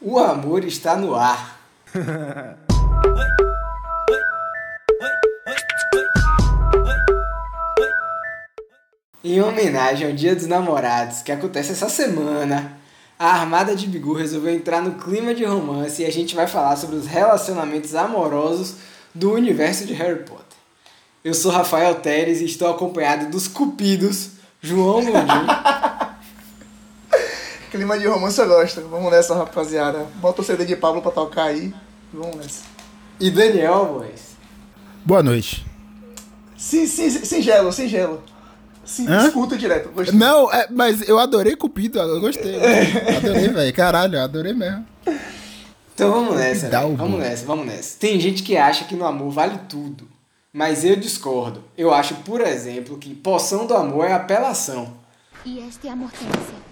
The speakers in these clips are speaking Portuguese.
O amor está no ar. em homenagem ao Dia dos Namorados, que acontece essa semana, a Armada de Bigu resolveu entrar no clima de romance e a gente vai falar sobre os relacionamentos amorosos do universo de Harry Potter. Eu sou Rafael Teres e estou acompanhado dos cupidos João Gondim. Clima de romance eu gosto. Vamos nessa, rapaziada. Bota o CD de Pablo pra tocar aí. Vamos nessa. E Daniel, boys. Boa noite. Sim, sim, sim, gelo, sem gelo. Sim, Hã? escuta direto. Gostei. Não, é, mas eu adorei Cupido, eu gostei. eu. Adorei, velho. Caralho, eu adorei mesmo. Então vamos nessa, Dá vamos nessa, vamos nessa. Tem gente que acha que no amor vale tudo, mas eu discordo. Eu acho, por exemplo, que poção do amor é apelação. E esta é a Mortência.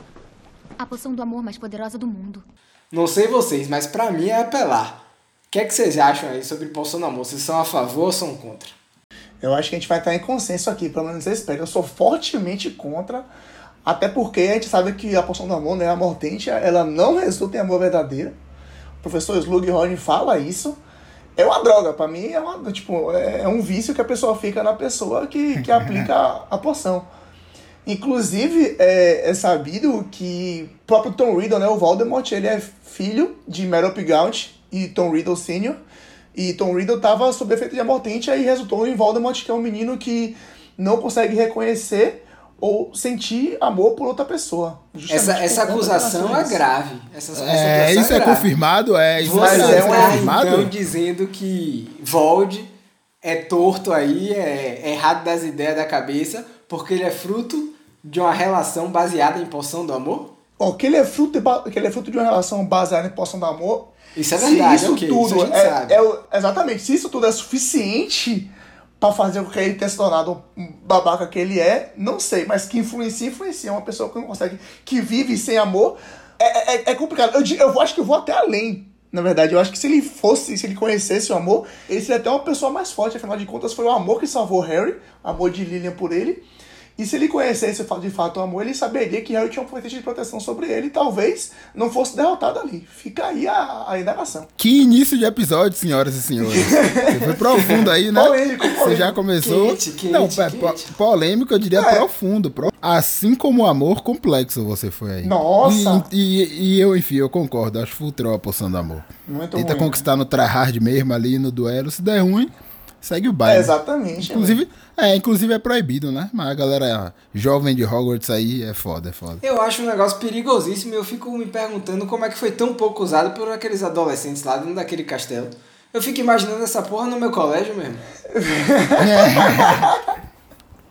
A poção do amor mais poderosa do mundo. Não sei vocês, mas pra mim é apelar. O que é que vocês acham aí sobre poção do amor? Vocês são a favor ou são contra? Eu acho que a gente vai estar em consenso aqui, pelo menos eu espero. Eu sou fortemente contra, até porque a gente sabe que a poção do amor, né, a mortência, ela não resulta em amor verdadeiro. O professor Slughorn fala isso. É uma droga, pra mim é, uma, tipo, é um vício que a pessoa fica na pessoa que, que aplica a, a poção. Inclusive, é, é sabido que o próprio Tom Riddle, né, o Voldemort, ele é filho de Meryl Gaunt e Tom Riddle Sr., e Tom Riddle estava sob efeito de amortente e resultou em Voldemort, que é um menino que não consegue reconhecer ou sentir amor por outra pessoa. Essa, essa acusação é grave. Essa, essa É, acusação isso é grave. confirmado? É, isso Você Mas é, é um confirmado? então dizendo que Vold é torto aí, é, é errado das ideias da cabeça, porque ele é fruto de uma relação baseada em poção do amor? Bom, que ele, é fruto de, que ele é fruto de uma relação baseada em poção do amor. Isso é se verdade, isso ok, tudo isso é, é exatamente, se isso tudo é suficiente pra fazer com que ele tenha se tornado um babaca que ele é, não sei, mas que influencia, influencia. Uma pessoa que não consegue, que vive sem amor, é, é, é complicado. Eu, eu acho que eu vou até além. Na verdade, eu acho que se ele fosse, se ele conhecesse o amor, ele seria até uma pessoa mais forte. Afinal de contas, foi o amor que salvou Harry, o amor de Lilian por ele. E se ele conhecesse de fato o amor, ele saberia que Harry tinha um feitiço de proteção sobre ele e talvez não fosse derrotado ali. Fica aí a, a indagação. Que início de episódio, senhoras e senhores. Você foi profundo aí, né? Polêmico, Você polêmico. já começou. Quente, quente, Não, é, po- quente. polêmico, eu diria É. profundo. pro- Assim como o amor complexo você foi aí. Nossa! E, e- e eu, enfim, eu concordo. Acho que filtrou a poção do amor. Muito Tenta ruim, né? conquistar no tryhard mesmo ali no duelo. Se der ruim, segue o baile. É, exatamente. Inclusive, é, inclusive é proibido, né? Mas a galera jovem de Hogwarts aí é foda, é foda. Eu acho um negócio perigosíssimo e eu fico me perguntando como é que foi tão pouco usado por aqueles adolescentes lá dentro daquele castelo. Eu fico imaginando essa porra no meu colégio mesmo.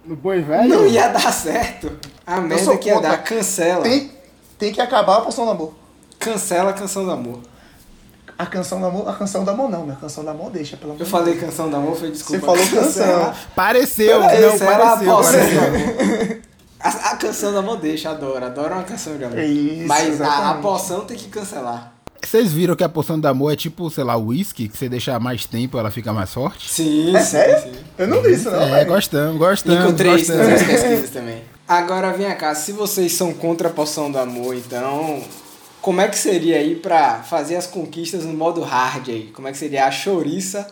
No boi velho? Não ia dar certo. A merda sou que ia contra. dar. Cancela. Tem, tem que acabar a poção do amor. Cancela a canção do amor. A canção do amor, a canção do amor não, né? A canção do amor deixa, pelo amor Eu falei canção do amor, foi desculpa. Você falou Cancela. canção. Pareceu, Cancela não, a pareceu, pareceu. A, a canção do amor deixa, adoro. Adoro uma canção de amor. Isso, Mas a, a poção tem que cancelar. Vocês viram que a poção do amor é tipo, sei lá, whisky, que você deixa mais tempo ela fica mais forte? Sim, É sim, sério? sim. Eu não vi isso, não. é, velho. gostamos, gostamos. Encontrei isso gostamos. nas minhas pesquisas também. Agora vem cá, se vocês são contra a poção do amor, então como é que seria aí pra fazer as conquistas no modo hard aí? Como é que seria a chouriça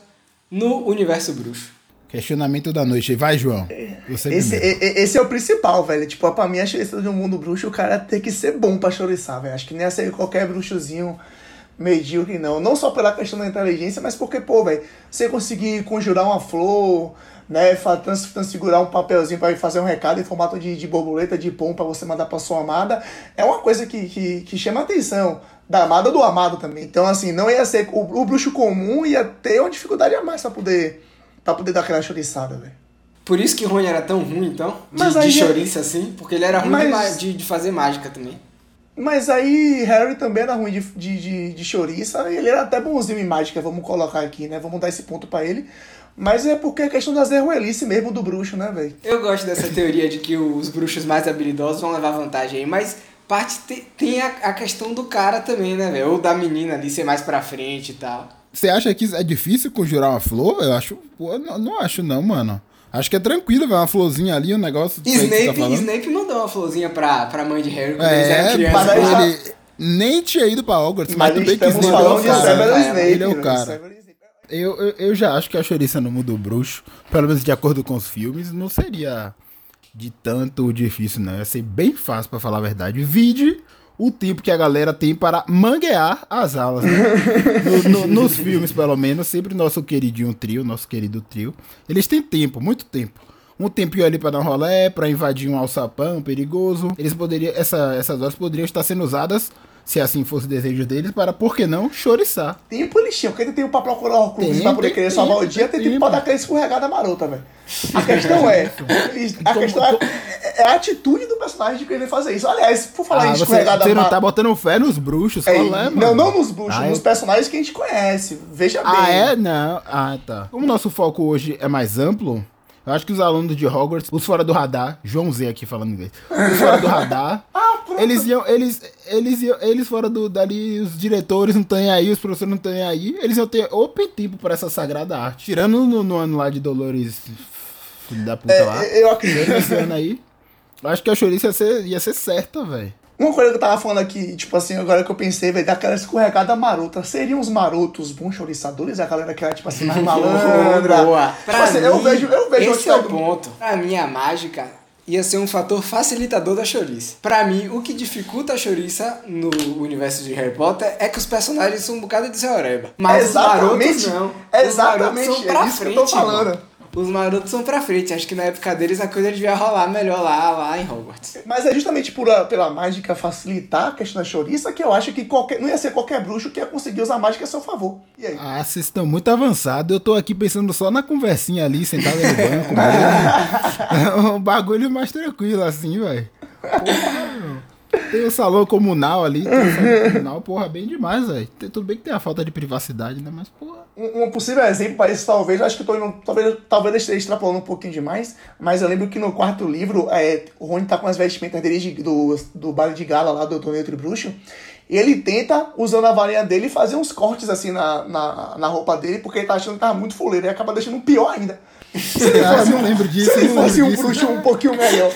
no universo bruxo? Questionamento da noite. Vai, João. Você Esse, e- e- esse é o principal, velho. Tipo, pra mim, a chouriça do mundo bruxo, o cara tem que ser bom pra chouriçar, velho. Acho que nem ia ser qualquer bruxozinho medíocre, não. Não só pela questão da inteligência, mas porque, pô, velho, você conseguir conjurar uma flor, né, transfigurar um papelzinho pra fazer um recado em formato de, de borboleta, de pão pra você mandar pra sua amada, é uma coisa que, que, que chama a atenção. Da amada do amado também. Então, assim, não ia ser. O, o bruxo comum ia ter uma dificuldade a mais pra poder, pra poder dar aquela chouriçada, velho. Por isso que Rony era tão ruim, então? De, Mas de assim? Porque ele era ruim Mas- de ma- de, de fazer mágica também. Mas aí Harry também era ruim de, de, de, de chouriça, e ele era até bonzinho em mágica, vamos colocar aqui, né? Vamos dar esse ponto pra ele. Mas é porque é questão da zerruelice mesmo do bruxo, né, velho? Eu gosto dessa teoria de que os bruxos mais habilidosos vão levar vantagem aí, mas parte te- tem a, a questão do cara também, né, velho? Ou da menina ali ser mais pra frente e tal. Você acha que é difícil conjurar uma flor? Eu acho. Pô, não, não acho, não, mano. Acho que é tranquilo, ver uma florzinha ali, um negócio. que você Snape, tá falando. Snape mandou uma florzinha pra, pra mãe de Harry quando eles eram É, crianças. mas lá. já- ele, nem tinha ido pra Hogwarts, mas, Mas bem quiser, falando ele de é o cara. Snape. Ele é o cara. Snape. Eu, eu, eu já acho que a chouriça não muda o bruxo, pelo menos de acordo com os filmes, não seria de tanto difícil, não. Ia ser bem fácil, pra falar a verdade. Vide o tempo que a galera tem para manguear as alas, né? No- no- nos filmes, pelo menos, sempre nosso queridinho trio, nosso querido trio, eles têm tempo, muito tempo. Um tempinho ali pra dar um rolé, pra invadir um alçapão perigoso. Eles poderiam, essa, essas horas poderiam estar sendo usadas, se assim fosse o desejo deles, para, por que não, chouriçar. Tempo eles tinham, porque tem tempo pra procurar o Tem, pra poder tem querer salvar o dia, tem tem tempo pra dar aquela escorregada marota, velho. A questão é, eles- a questão é, é a atitude do personagem de querer fazer isso. Aliás, por falar em Ah, você, escorregada você não tá botando fé nos bruxos, É, qual é, mano? não, não nos bruxos, Ah, nos eu- personagens que a gente conhece. Veja bem. Ah, é? Não. Ah, tá. Como o nosso foco hoje é mais amplo, eu acho que os alunos de Hogwarts, os fora do radar, João Z aqui falando inglês, os fora do radar, eles iam, eles, eles iam, eles fora do, dali, os diretores não estão aí, os professores não estão aí, eles iam ter open tempo para essa sagrada arte. Tirando no, no ano lá de Dolores, filho da puta lá, É, eu acredito. esse ano aí, acho que a chouriça ia ser, ia ser certa, velho. Uma coisa que eu tava falando aqui, tipo assim, agora que eu pensei, velho, daquela escorregada marota. Seriam os marotos bons chouriçadores? A galera que era, tipo assim, mais malandra. Boa. Tipo Pra assim, mim, eu vejo, eu vejo esse é o tipo, ponto. Pra mim, a mágica ia ser um fator facilitador da chouriça. Pra mim, o que dificulta a chouriça no universo de Harry Potter é que os personagens são um bocado de Zeoreba. Mas Exatamente. os marotos não. Exatamente, Os marotos são é pra isso que eu frente, tô falando. mano. Os marotos são pra frente. Acho que na época deles a coisa devia rolar melhor lá, lá em Hogwarts. Mas é justamente por a- pela mágica facilitar a questão da chouriça que eu acho que qualquer, não ia ser qualquer bruxo que ia conseguir usar a mágica a seu favor. E aí? Ah, vocês estão muito avançados. Eu tô aqui pensando só na conversinha ali, sentado no banco. mesmo. um bagulho mais tranquilo, assim, velho. Tem o salão comunal ali, tem o salão comunal, porra, bem demais, velho. Tudo bem que tem a falta de privacidade, né? Mas, porra. Um, um possível exemplo para isso, talvez, acho que eu tô talvez, talvez esteja extrapolando um pouquinho demais, mas eu lembro que no quarto livro, é, o Rony tá com as vestimentas dele de- do, do baile de gala lá do, do Neutro Bruxo, e ele tenta, usando a varinha dele, fazer uns cortes assim na, na, na roupa dele, porque ele tá achando que tava muito fuleiro, e acaba deixando pior ainda. Se ele fosse, eu não lembro disso, se ele fosse um disso. bruxo um pouquinho melhor,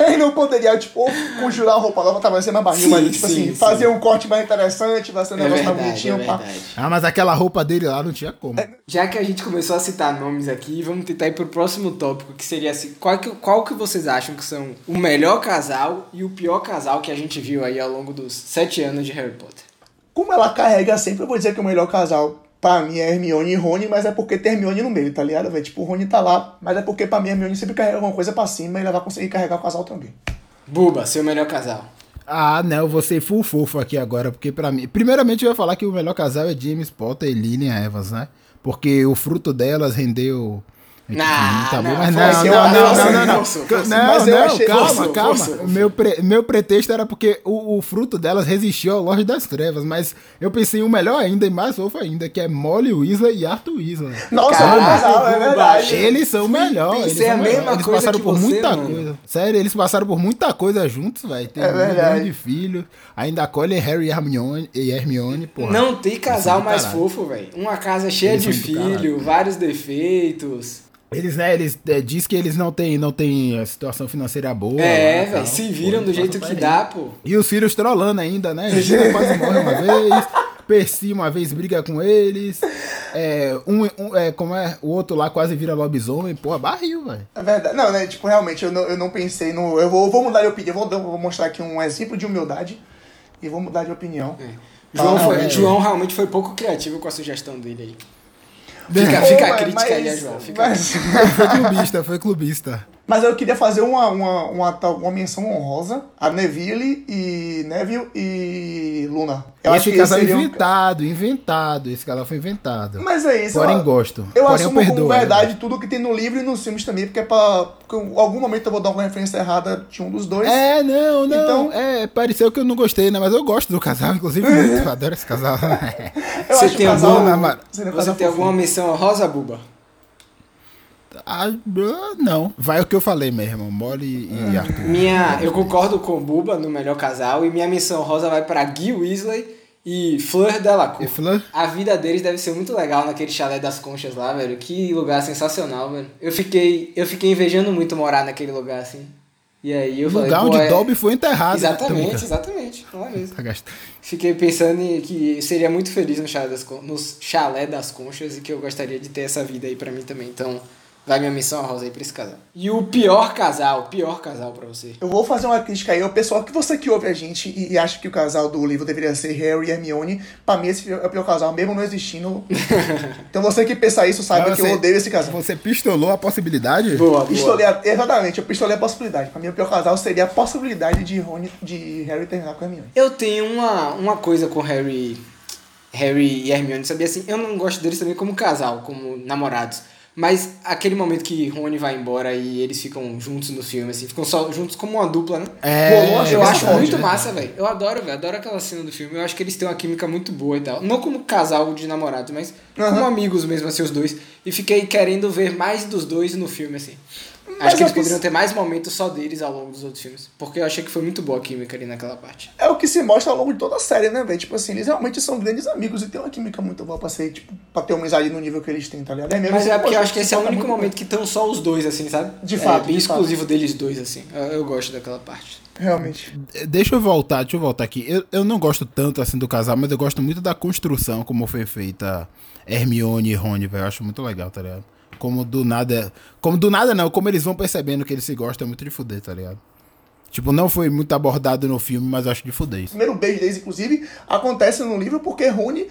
ele não poderia, tipo, conjurar a roupa nova, tava sendo mais barriga, Sim, mas, tipo sim, assim, sim. fazer um corte mais interessante, fazer um É negócio mais verdade, é bonitinho, verdade. Ah, mas aquela roupa dele lá não tinha como. Já que a gente começou a citar nomes aqui, vamos tentar ir pro próximo tópico, que seria assim, qual que, qual que vocês acham que são o melhor casal e o pior casal que a gente viu aí ao longo dos sete anos de Harry Potter? Como ela carrega sempre, eu vou dizer que o melhor casal pra mim é Hermione e Rony, mas é porque tem Hermione no meio, tá ligado, velho? Tipo, o Rony tá lá, mas é porque pra mim Hermione sempre carrega alguma coisa pra cima e ela vai conseguir carregar o casal também. Buba, seu melhor casal. Ah, não, eu vou ser full fofo aqui agora, porque pra mim. Primeiramente eu ia falar que o melhor casal é James Potter e Lilian Evans, né? Porque o fruto delas rendeu. Não, tá bom, não, mas não, não, não, não, não, calma, calma. Meu, pre- meu pretexto era porque o, o fruto delas resistiu ao Lorde das Trevas, mas eu pensei em um melhor ainda e mais fofo ainda, que é Molly Weasley e Arthur Weasley. Nossa, o casal, é verdade. Eles são melhores. Eles, são a mesma melhores. eles passaram por muita coisa. Sério, eles passaram por muita coisa juntos, velho. Tem É um milhão de filhos. Ainda acolhem Harry e Hermione, e Hermione porra. não tem casal são mais fofo, velho. Uma casa cheia de são filho, vários defeitos. Eles, né, eles é, diz que eles não têm, não têm a situação financeira boa. é, velho, se Pô, viram do eles jeito que dá, pô. E os filhos trollando ainda, né? Gina quase morre uma vez. Percy uma vez briga com eles. É, um, um- é, como é? O outro lá quase vira lobisomem. Porra, barril, velho. É verdade. Não, né? Tipo, realmente, eu não, eu não pensei no. Eu vou, eu vou mudar de opinião. Eu vou, eu vou mostrar aqui um exemplo de humildade e vou mudar de opinião. João, Ah, foi- é. João realmente foi pouco criativo com a sugestão dele aí. Fica, fica a mas- crítica aí, mas- João. Fica mas- Foi clubista, foi clubista. Mas eu queria fazer uma, uma, uma, uma menção honrosa a Neville e Neville e Luna. Eu acho esse que casal um- inventado, inventado. Esse casal foi inventado. Mas é isso. Porém, eu, gosto. Eu Porém, assumo eu como perdoo, né? verdade tudo que tem no livro e nos filmes também, porque é pra. Porque em algum momento eu vou dar uma referência errada de um dos dois. É, não, não. Então- É, pareceu que eu não gostei, né? Mas eu gosto do casal, inclusive muito. Eu adoro esse casal. eu Você acho tem o casal, alguma- um Você casal tem fofinho. alguma menção rosa, Buba? Ah, não. Vai o que eu falei mesmo. Molly e Arthur. Minha, eu concordo com o Buba no melhor casal e minha menção rosa vai pra Gui Weasley e Fleur E Delacour. Fleur? A vida deles deve ser muito legal naquele chalé das conchas lá, velho. Que lugar sensacional, velho. Eu fiquei, eu fiquei invejando muito morar naquele lugar assim. E aí eu falei, Lugar pô, onde é- Dobby foi enterrado. né? Exatamente, Tô exatamente. Lá mesmo. Tá gastando. Fiquei pensando em que seria muito feliz no chalé, das, Con- no chalé das conchas e que eu gostaria de ter essa vida aí pra mim também. Então, vai minha missão rosa aí pra esse casal. E o pior casal, pior casal pra você. Eu vou fazer uma crítica aí ao pessoal que você que ouve a gente e, e acha que o casal do livro deveria ser Harry e Hermione. Pra mim, esse é o pior casal, mesmo não existindo. então você que pensa isso sabe Mas que eu odeio esse casal. Você pistolou a possibilidade? Boa, boa. Pistolei a- exatamente, eu pistolei a possibilidade. Pra mim, o pior casal seria a possibilidade de, Rony, de Harry terminar com a Hermione. Eu tenho uma, uma coisa com Harry, Harry e Hermione, sabia assim? Eu não gosto deles também como casal, como namorados. Mas aquele momento que Rony vai embora e eles ficam juntos no filme, assim, ficam só juntos como uma dupla, né? É, Pô, eu essa acho forte, muito né? massa, velho. Eu adoro, velho. Adoro aquela cena do filme. Eu acho que eles têm uma química muito boa e tal. Não como casal de namorados, mas como Aham. amigos mesmo, assim, os dois. E fiquei querendo ver mais dos dois no filme, assim. Mas acho que eles poderiam ter mais momentos só deles ao longo dos outros filmes. Porque eu achei que foi muito boa a química ali naquela parte. É o que se mostra ao longo de toda a série, né, velho? Tipo assim, eles realmente são grandes amigos e tem uma química muito boa pra ser, tipo, pra ter uma amizade no nível que eles têm, tá ligado? Hermione Mas é sempre porque eu acho que esse é o porta único momento que estão só os dois, assim, sabe? De É fato, bem de fato. exclusivo deles dois, assim. Eu, eu gosto daquela parte. bem. Realmente. Deixa eu voltar, deixa eu voltar aqui. Eu, eu não gosto tanto assim do casal, mas eu gosto muito da construção, como foi feita Hermione e Rony, velho. Eu acho muito legal, tá ligado? Como do nada. Como do nada não, como eles vão percebendo que eles se gostam é muito de fuder, tá ligado? Tipo, não foi muito abordado no filme, mas acho de fuder O primeiro beijo deles, inclusive, acontece no livro porque Rony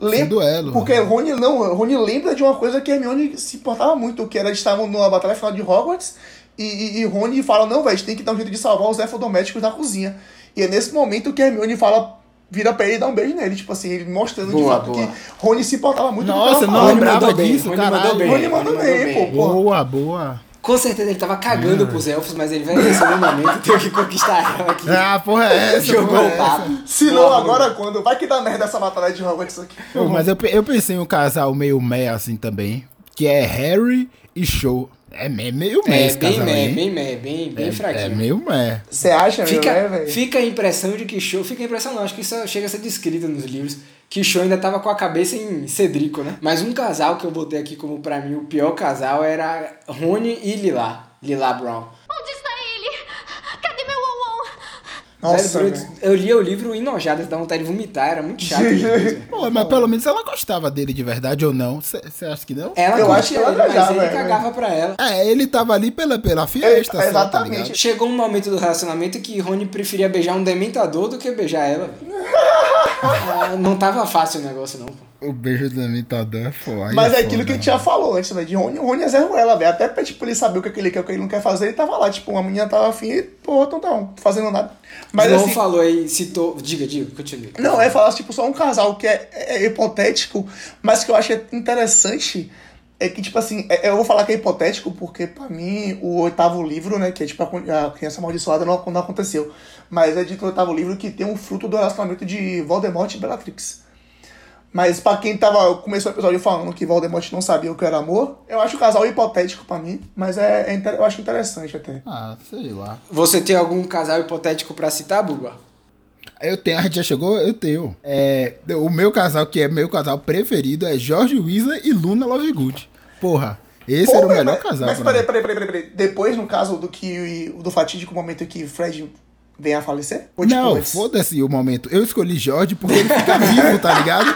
lembra. duelo. Porque Rony não, Rony lembra de uma coisa que Hermione se importava muito, que era eles estavam numa batalha final de Hogwarts e, e, e Rony fala, não, velho, a gente tem que dar um jeito de salvar os elfodomésticos da cozinha. E é nesse momento que Hermione fala, vira pra ele e dá um beijo nele, tipo assim, ele mostrando de Boa, fato boa. que Rony se importava muito Nossa, não lembrava disso, Rony caralho. mandou bem. Rony mandou bem, pô. Boa, boa. Com certeza ele tava cagando pros elfos, mas ele vai nesse momento e tem que conquistar ela aqui. Ah, porra, é essa? Jogou porra, é o papo. Se não, agora quando? Vai que dá merda essa batalha de Hogwarts aqui. Pô, mas eu, eu pensei em um casal meio meh assim também, que é Harry e Show. É me- meio meh É, esse bem meh, bem meh, bem, bem É, fraquinho. é meio meh. Você acha, meu, né, Fica, velho? fica a impressão de que Show. Fica a impressão, não, acho que isso chega a ser descrito nos livros. Que Show ainda tava com a cabeça em Cedrico, né? Mas um casal que eu botei aqui como pra mim o pior casal era Rony e Lila. Lila Brown. Onde está ele? Cadê meu Won Nossa, Velho, velho. eu lia o livro enojado, dava vontade de vomitar, era muito chato. Pô, mas pelo menos ela gostava dele de verdade ou não? Você acha que não? Ela Eu curtia acho que ela ele, mas ele é, cagava pra ela. É, ele tava ali pela, pela fiesta, É, só, tá exatamente. Chegou um momento do relacionamento que Rony preferia beijar um dementador do que beijar ela. velho. Ah, não tava fácil o negócio, não. pô. O beijo do imitador é foda. Mas é aquilo que a gente já falou antes, né? De Rony, o Rony é Zé Ruela, velho. Até pra, tipo, ele saber o que, é que ele quer, o que ele não quer fazer, ele tava lá, tipo, uma menina tava afim e, pô, então tá, fazendo nada. Mas João assim. falou aí, citou. Diga, diga, continue. Não, é falar, tipo, só um casal que é, é hipotético, mas que eu acho interessante é que, tipo assim, é- eu vou falar que é hipotético porque, pra mim, o oitavo livro, né, que é tipo a, criança amaldiçoada, não, não aconteceu. Mas é dito no oitavo livro que tem um fruto do relacionamento de Voldemort e Bellatrix. Mas pra quem tava, começou o episódio falando que Voldemort não sabia o que era amor, eu acho o casal hipotético pra mim, mas é, é inter- eu acho interessante até. Ah, sei lá. Você tem algum casal hipotético pra citar, Buba? Eu tenho, a gente já chegou? Eu tenho. É, o meu casal, que é meu casal preferido, é George Weasley e Luna Lovegood. Porra, esse Pô, era o melhor mas, casal. Mas peraí, peraí, peraí, peraí, peraí. Depois, no caso do que do fatídico momento que Fred vem a falecer? Ou, tipo, Não, antes? foda-se o momento. Eu escolhi Jorge porque ele fica vivo, tá ligado?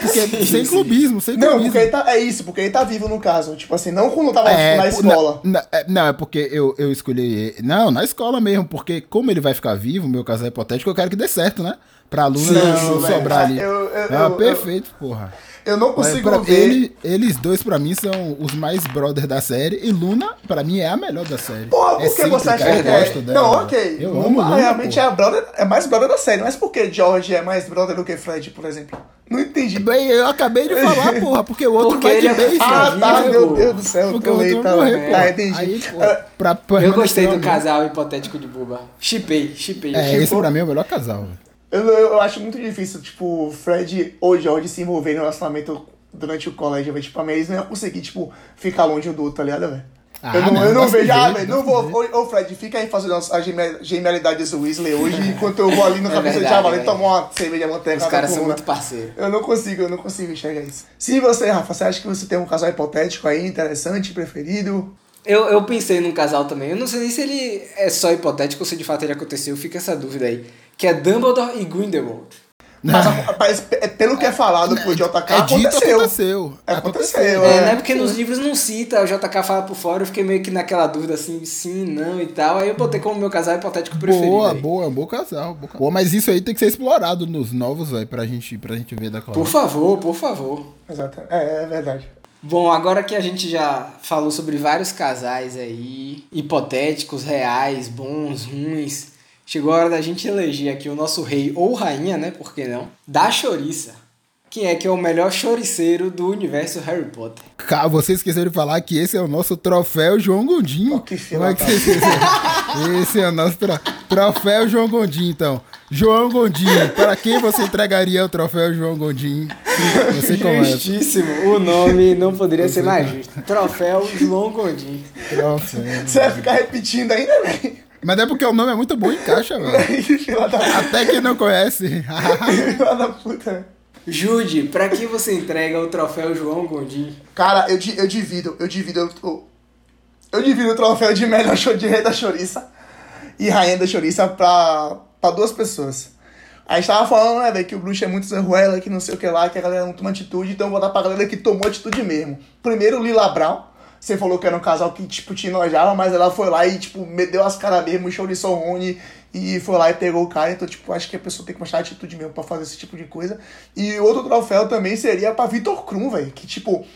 Porque Sim, sem sim. clubismo, sem Não, clubismo. porque ele tá. É isso, porque ele tá vivo no caso. Tipo assim, não quando tava É, na escola. Não, é- não, é porque eu, eu escolhi. Não, na escola mesmo, porque como ele vai ficar vivo, meu casal é hipotético, eu quero que dê certo, né? Pra Luna Não, não velho, sobrar ali. eu- eu- ah, eu- perfeito, porra. Eu não Mas consigo pra- ver. ele- eles dois, pra mim, são os mais brothers da série. E Luna, pra mim, é a melhor da série. Porra, por é que você acha que é? dela. Não, ok. Eu Luna amo Luna, realmente é, a brother, é mais brother da série. Mas por que George é mais brother do que Fred, por exemplo? Não entendi. Bem, eu acabei de falar, porra, porque o outro Porque vai de é- beijo. Ah, vivo, tá, pô. meu Deus do céu. Porque Eu o tô outro vai tá, morrer, tá, entendi. Aí, pô, pra, pra Eu gostei do casal hipotético de Buba. Chipei, chipei. É, Chipou. esse pra mim é o melhor casal. velho. Eu, eu, acho muito difícil, tipo, Fred ou George se envolverem no relacionamento durante o colégio, velho. Tipo, mim, eles não iam conseguir, tipo, ficar longe um do outro, tá ligado, velho? Ah, eu não, não, eu não vejo, ah, velho, não vou. Ô, ô, Fred, fica aí fazendo geme- genialidades do Weasley hoje, enquanto eu vou ali no É cabeça de verdade, Javali velho. tomar uma cerveja manteiga. Os caras são muito parceiros. Eu não consigo, eu não consigo enxergar isso. Se você, Rafa, você acha que você tem um casal hipotético aí, interessante, preferido? Eu, eu pensei num casal também. Eu não sei nem se ele é só hipotético ou se de fato ele aconteceu. Fica essa dúvida aí. Que é Dumbledore e Grindelwald. Mas, mas é, pelo que é falado por JK, É dito, aconteceu. aconteceu. Aconteceu, É, É, né? Porque nos livros não cita, o JK fala por fora, eu fiquei meio que naquela dúvida assim, sim, não e tal. Aí eu botei como meu casal hipotético preferido. Boa, aí. boa, bom casal. Bom, casal. Pô, mas isso aí tem que ser explorado nos novos, velho, pra gente, pra gente ver da Por Cláudia. favor, por favor. Exato. É, é verdade. Bom, agora que a gente já falou sobre vários casais aí, hipotéticos, reais, bons, ruins, chegou a hora da gente eleger aqui o nosso rei ou rainha, né? Por que não? Da chouriça. Quem é que é o melhor choriceiro do universo Harry Potter? Cara, vocês esqueceram de falar que esse é o nosso troféu João Gondim. Oh, que Como é que filha vocês esqueceram? Esse é o nosso tro- troféu João Gondim, então. João Gondim, para quem você entregaria o troféu João Gondim? Você começa. Justíssimo, o nome não poderia ser mais justo. Troféu João Gondim. Troféu. Você vai ficar repetindo ainda, velho? Mas é porque o nome é muito bom e encaixa, velho. Até quem não conhece. filha da puta. Jude, pra quem você entrega o troféu João Gondim? Cara, eu, eu divido, eu divido. Eu, eu divido o troféu de melhor show de rei da chouriça e rainha da chouriça pra, pra duas pessoas. A gente tava falando, né, velho, que o bruxo é muito zanruela, que não sei o que lá, que a galera não toma atitude, então eu vou dar pra galera que tomou atitude mesmo. Primeiro, Lila Brown. Você falou que era um casal que, tipo, te enojava, mas ela foi lá e, tipo, meteu as caras mesmo, chouriçou o Rony e foi lá e pegou o cara. Então, tipo, acho que a pessoa tem que mostrar atitude mesmo pra fazer esse tipo de coisa. E outro troféu também seria pra Vitor Krum, velho, que, tipo,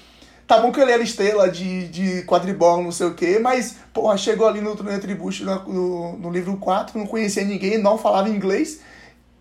Tá bom que ele era estrela de, de quadribol, não sei o quê, mas, porra, chegou ali no Torneio Tributo no, no livro 4, não conhecia ninguém, não falava inglês.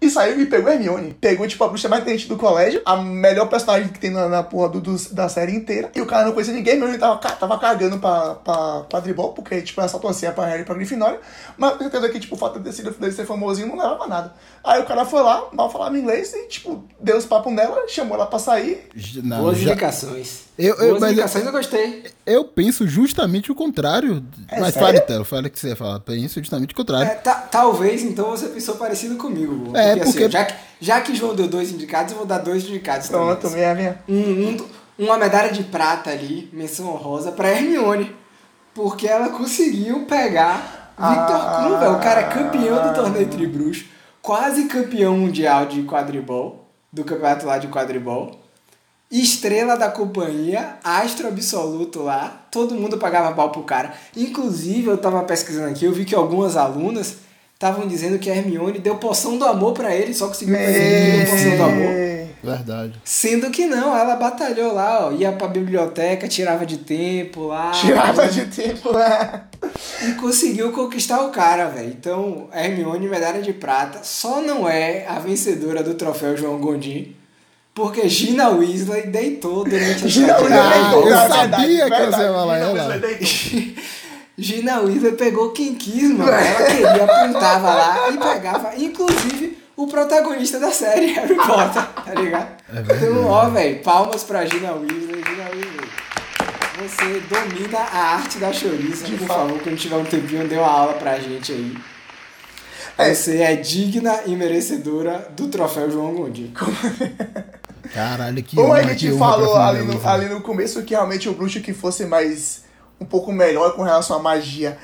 E saiu e pegou a Hermione. Pegou, tipo, a bruxa mais inteligente do colégio, a melhor personagem que tem na, na porra do, do- da série inteira. E o cara não conhecia ninguém, Hermione tava, ca- tava cagando pra, pra quadribol, porque, tipo, ela só torcia pra Harry e pra Grifinória. Mas com certeza que, tipo, o fato de ser, dele ser famosinho não leva pra nada. Aí o cara foi lá, mal falava inglês, e, tipo, deu os papos nela, chamou ela pra sair. Não, Boas já- indicações. Eu- eu- Boas mas- indicações eu gostei. eu penso justamente o contrário. É Mas sério? fale, Telo, fale o que você ia falar. Penso justamente o contrário. É, ta- talvez então você pensou parecido comigo. É, assim, porque- já, que, já que João deu dois indicados, eu vou dar dois indicados Pronto, também. minha, minha. Um, um uma medalha de prata ali, menção honrosa, pra Hermione. Porque ela conseguiu pegar Victor Ah. Krum, velho. O cara é campeão do torneio Tribruxo, quase campeão mundial de quadribol, do campeonato lá de quadribol. Estrela da companhia, astro absoluto lá, todo mundo pagava pau pro cara. Inclusive, eu tava pesquisando aqui, eu vi que algumas alunas estavam dizendo que a Hermione deu poção do amor pra ele, só conseguiu fazer poção do amor. Verdade. Sendo que não, ela batalhou lá, ó, ia pra biblioteca, tirava de tempo lá. Tirava de tempo, né? E conseguiu conquistar o cara, velho. Então, a Hermione, medalha de prata, só não é a vencedora do troféu João Gondim, porque Gina Weasley deitou durante a Gina. Weasley deitou, eu sabia que você ia falar Gina ela. Gina Weasley pegou quem quis, mano. Ela queria, apontava lá e pegava, inclusive, o protagonista da série, Harry Potter, tá ligado? então, ó, velho, palmas pra Gina Weasley. Gina Weasley, você domina a arte da chouriça. Por fato. favor, quando tiver um tempinho, dê uma aula pra gente aí. É. Você é digna e merecedora do troféu João Gondim. Caralho, que Como a gente falou ali no, ali no começo que realmente o bruxo que fosse mais um pouco melhor com relação à magia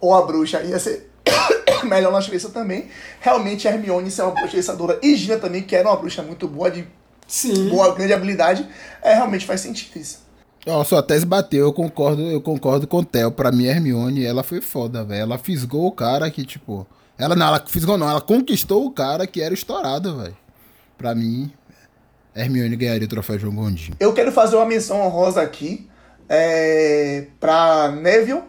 ou a bruxa ia ser melhor na chouriça também. Realmente a Hermione ser uma bruxeçadora e Gina também, que era uma bruxa muito boa, de Sim. boa, grande habilidade, é, realmente faz sentido isso. Ó, sua tese bateu, eu concordo, eu concordo com o Theo. Pra mim, a Hermione, ela foi foda, velho. Ela fisgou o cara que, tipo. Ela não, ela fisgou não, ela conquistou o cara que era estourado, velho. Pra mim, Hermione ganharia o troféu João Gondim. Eu quero fazer uma menção honrosa aqui é, pra Neville,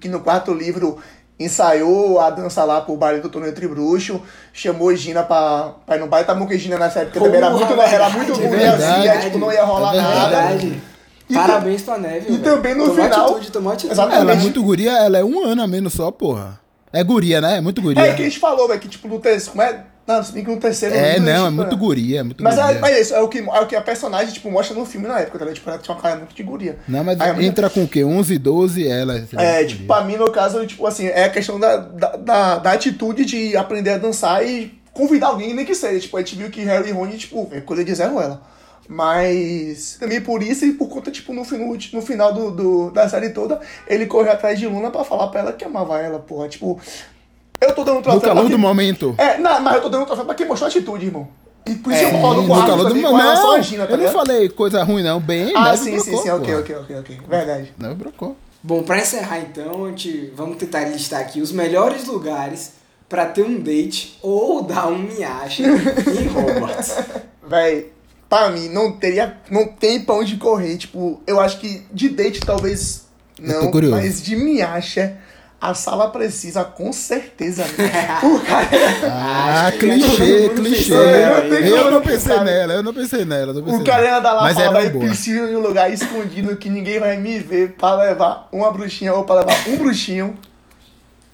que no quarto livro ensaiou a dança lá pro baile do torneio Tribruxo, chamou Gina pra, pra ir no baile, tá bom que Gina nessa época também era Porra, muito, era muito verdade, ruim é assim, verdade. é, tipo, não ia rolar É nada. Verdade. E Parabéns pra Neve. e também no tomou final- Atitude, tomou atitude. Exatamente. Ela é muito guria, ela é um ano a menos só, porra. É guria, né? É muito guria. É que a gente falou, velho, que tipo, no terceiro, como é? Não, se bem que no terceiro É, não, é tipo, muito guria, é muito Mas guria. é, mas é isso, é o, que, é o que a personagem, tipo, mostra no filme na época, tá ligado? Tipo, ela tinha uma cara muito de guria. Não, mas Aí entra com o quê? 11, 12, ela... É, tipo, pra mim, no caso, tipo assim, é a questão da, da, da, da atitude de aprender a dançar e convidar alguém, nem que seja. Tipo, a gente viu que Harry e Rony, tipo, é coisa de Zé Ruela. Mas também por isso e por conta, tipo, no, no, no final do, do- da série toda, ele correu atrás de Luna pra falar pra ela que amava ela, porra. Tipo, eu tô dando um No troféu pra calor do momento. É, não, mas eu tô dando um troféu pra quem mostrou atitude, irmão. E por isso É, eu concordo com No o Arthur calor do com momento. relação Não, à Gina, tá eu não falei coisa ruim, não. Bem, Ah, sim, sim, brocou, sim, ok, pô. ok, ok, ok. Verdade. Não, brocou. Bom, pra encerrar então, a gente, vamos tentar listar aqui os melhores lugares pra ter um date ou dar um miache em Hogwarts. Véi, pra mim, não teria. Não tem pra onde correr. Tipo, eu acho que de date talvez não, mas de minhacha, a sala precisa com certeza. né? Ah, clichê, clichê. Eu não pensei sabe. nela, eu não pensei nela. não pensei O cara anda lá e Mas fala, vai preciso em um lugar escondido que ninguém vai me ver pra levar uma bruxinha ou pra levar um bruxinho.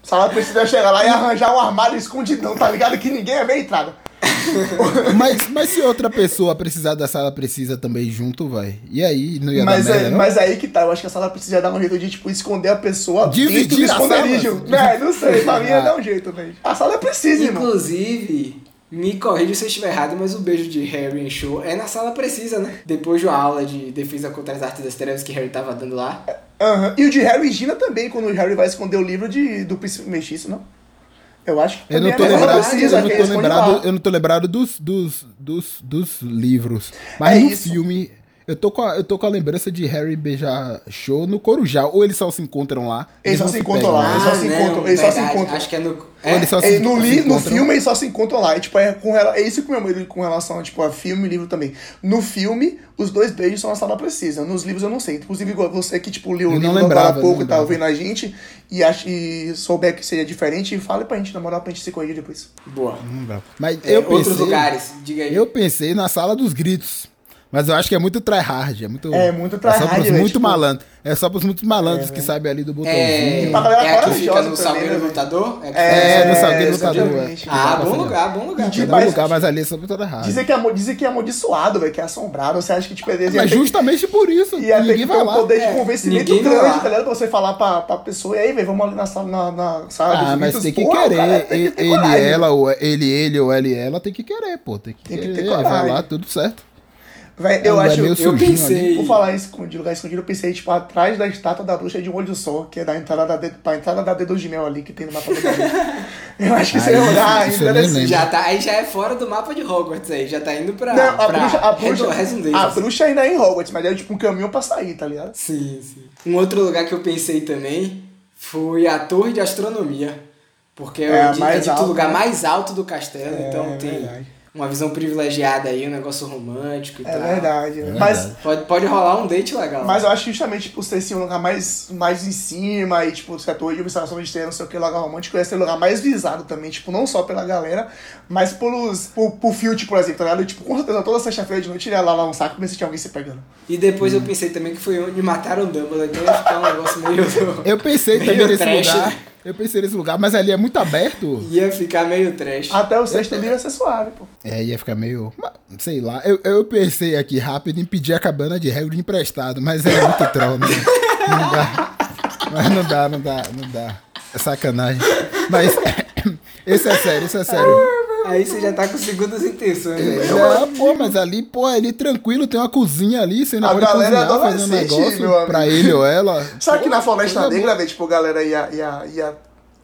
A sala precisa chegar lá e arranjar um armário escondidão, tá ligado? Que ninguém vai ver a entrada. Mas, mas se outra pessoa precisar da sala, precisa também junto, vai. E aí, não ia Mas, dar é, merda, não? mas aí que tá, eu acho que a sala precisa dar um jeito de, tipo, esconder a pessoa Dividir dentro do a sala? esconderijo. Né, não sei, pra mim ia Ah. dar um jeito, velho. A sala precisa, irmão. Inclusive, me corrija se eu estiver errado, mas o beijo de Harry em show é na sala precisa, né? Depois de uma aula de defesa contra as artes das trevas que Harry tava dando lá. Aham. E o de Harry e Gina também, quando o Harry vai esconder o livro de, do príncipe mestiço, não? Eu acho que Eu não tô é sala lembrado, precisa, eu não tô lembrado, eu não tô lembrado dos, dos, dos, dos livros. Mas É no isso. filme, eu tô, com a, eu tô com a lembrança de Harry beijar show no Corujá. Ou eles só se encontram lá. Eles só se encontram lá, eles só se encontram, eles só se Ah, encontram. Acho que é no. É, eles só É, se, no, se li, no encontram- filme eles só se encontram lá. E, tipo, é, com, é isso que eu comemoro com relação tipo, a filme e livro também. No filme, os dois beijos são a sala precisa. Nos livros eu não sei. Inclusive, você que tipo, leu o livro agora lembrava, há pouco e tá ouvindo a gente e, ach, e souber que seria diferente, fale pra gente, na moral, pra gente se corrigir depois. Boa. Dá. Mas É, eu pensei, outros lugares, diga aí. Eu pensei na sala dos gritos. Mas eu acho que é muito tryhard. É muito, É muito É só tryhard, pros muito tipo- malandros. É só pros muito malandros que sabem ali do botãozinho. É, pra galera é a que corajosa fica no Salgueiro né, Lutador? É, que É, fica- no Salgueiro exatamente. Lutador. é. Ah, bom lugar, bom lugar. E É de- um Mas- lugar, mas ali é só pro tryhard. Dizem que, é, dizem que é amaldiçoado, velho, que é assombrado. Você acha que, tipo, eles Mas justamente por isso. Ter ninguém que ter vai um lá. poder de É, convencimento grande, tá ligado? Pra você falar pra, pra pessoa, e aí, velho, vamos ali na sala, na, na sala Ah, dos mas tem que querer. ele, ela, ou ele, ele ou ele, ela tem que querer, pô. Tem que, querer. Vai lá, tudo certo. Véi, É eu lugar acho. Eu pensei. Por falar em escondido, lugar escondido, eu pensei, tipo, atrás da estátua da bruxa de um olho só, que é da entrada da, de, pra entrada da dedo de mel ali, que tem no mapa do. Eu acho que isso Ah, é um isso- lugar isso eu nem interessante. Já tá, aí já é fora do mapa de Hogwarts aí, já tá indo pra. Não, a pra bruxa, a bruxa, a bruxa ainda é em Hogwarts, mas é tipo um caminho pra sair, tá ligado? Sim, sim. Um outro lugar que eu pensei também foi a Torre de Astronomia. Porque é, É, o de- é alto, lugar né? mais alto do castelo, É, então é tem verdade. Uma visão privilegiada aí, um negócio romântico e É tal. verdade. É Mas, verdade. Pode, pode rolar um date legal. mas eu acho que justamente por ser assim, um lugar mais, mais em cima e, tipo, setor de observação de estrela, não sei o que, lugar romântico, ia ser o lugar mais visado também, tipo, não só pela galera, mas pelos, por, por Filt, por exemplo, tá ligado? Tipo, com certeza toda sexta-feira de noite ele ia lá lá um saco pra ver se tinha alguém se pegando. E depois Hum. eu pensei também que foi onde mataram o Dumbledore, então ia ficar um negócio meio. Eu pensei Meio também nesse lugar. Eu pensei nesse lugar, mas ali é muito aberto. ia ficar meio trash. Até o sexto livro ia ser suave, pô. É, ia ficar meio. Sei lá. Eu, eu pensei aqui rápido em pedir a cabana de Hagrid emprestado, mas é muito troll, né? Não dá. Mas não dá, não dá, não dá. É sacanagem. Mas esse é sério, isso é sério. Aí você já tá com segundas intenções. né? Não, pô, mas ali, pô, ali tranquilo, tem uma cozinha ali, você não A pode galera é cozinhar, fazer um negócio pra ele ou ela. Sabe que na Pô, Floresta coisa Negra, velho, tipo, a galera ia, ia, ia,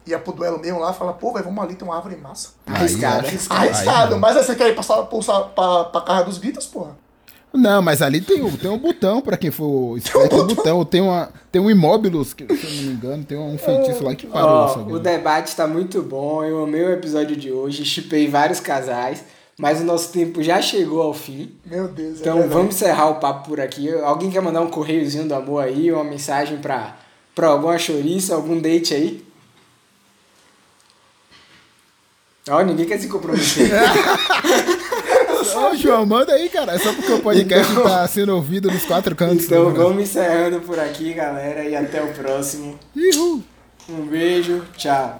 ia pro duelo mesmo lá, fala, pô, velho, vamos ali, tem uma árvore massa. Arriscado, arriscado. Mas aí você quer ir passar, passar pra, pra casa dos gritos, porra? Não, mas ali tem, um- tem um botão pra quem for esperto, tem um botão, tem, uma, tem um imóbilos, que, se eu não me engano, tem um feitiço lá que parou essa o debate tá muito bom, eu amei o episódio de hoje, chipei vários casais, mas o nosso tempo já chegou ao fim. Meu Deus, é Então verdade. vamos encerrar o papo por aqui. Alguém quer mandar um correiozinho do amor aí, uma mensagem pra, pra alguma chouriça, algum date aí? Ó, ninguém quer se comprometer. Ô, João, manda aí, cara. É só porque o podcast tá sendo ouvido nos quatro cantos. então vamos encerrando por aqui, galera, e até o próximo. Ihu. Um beijo, tchau.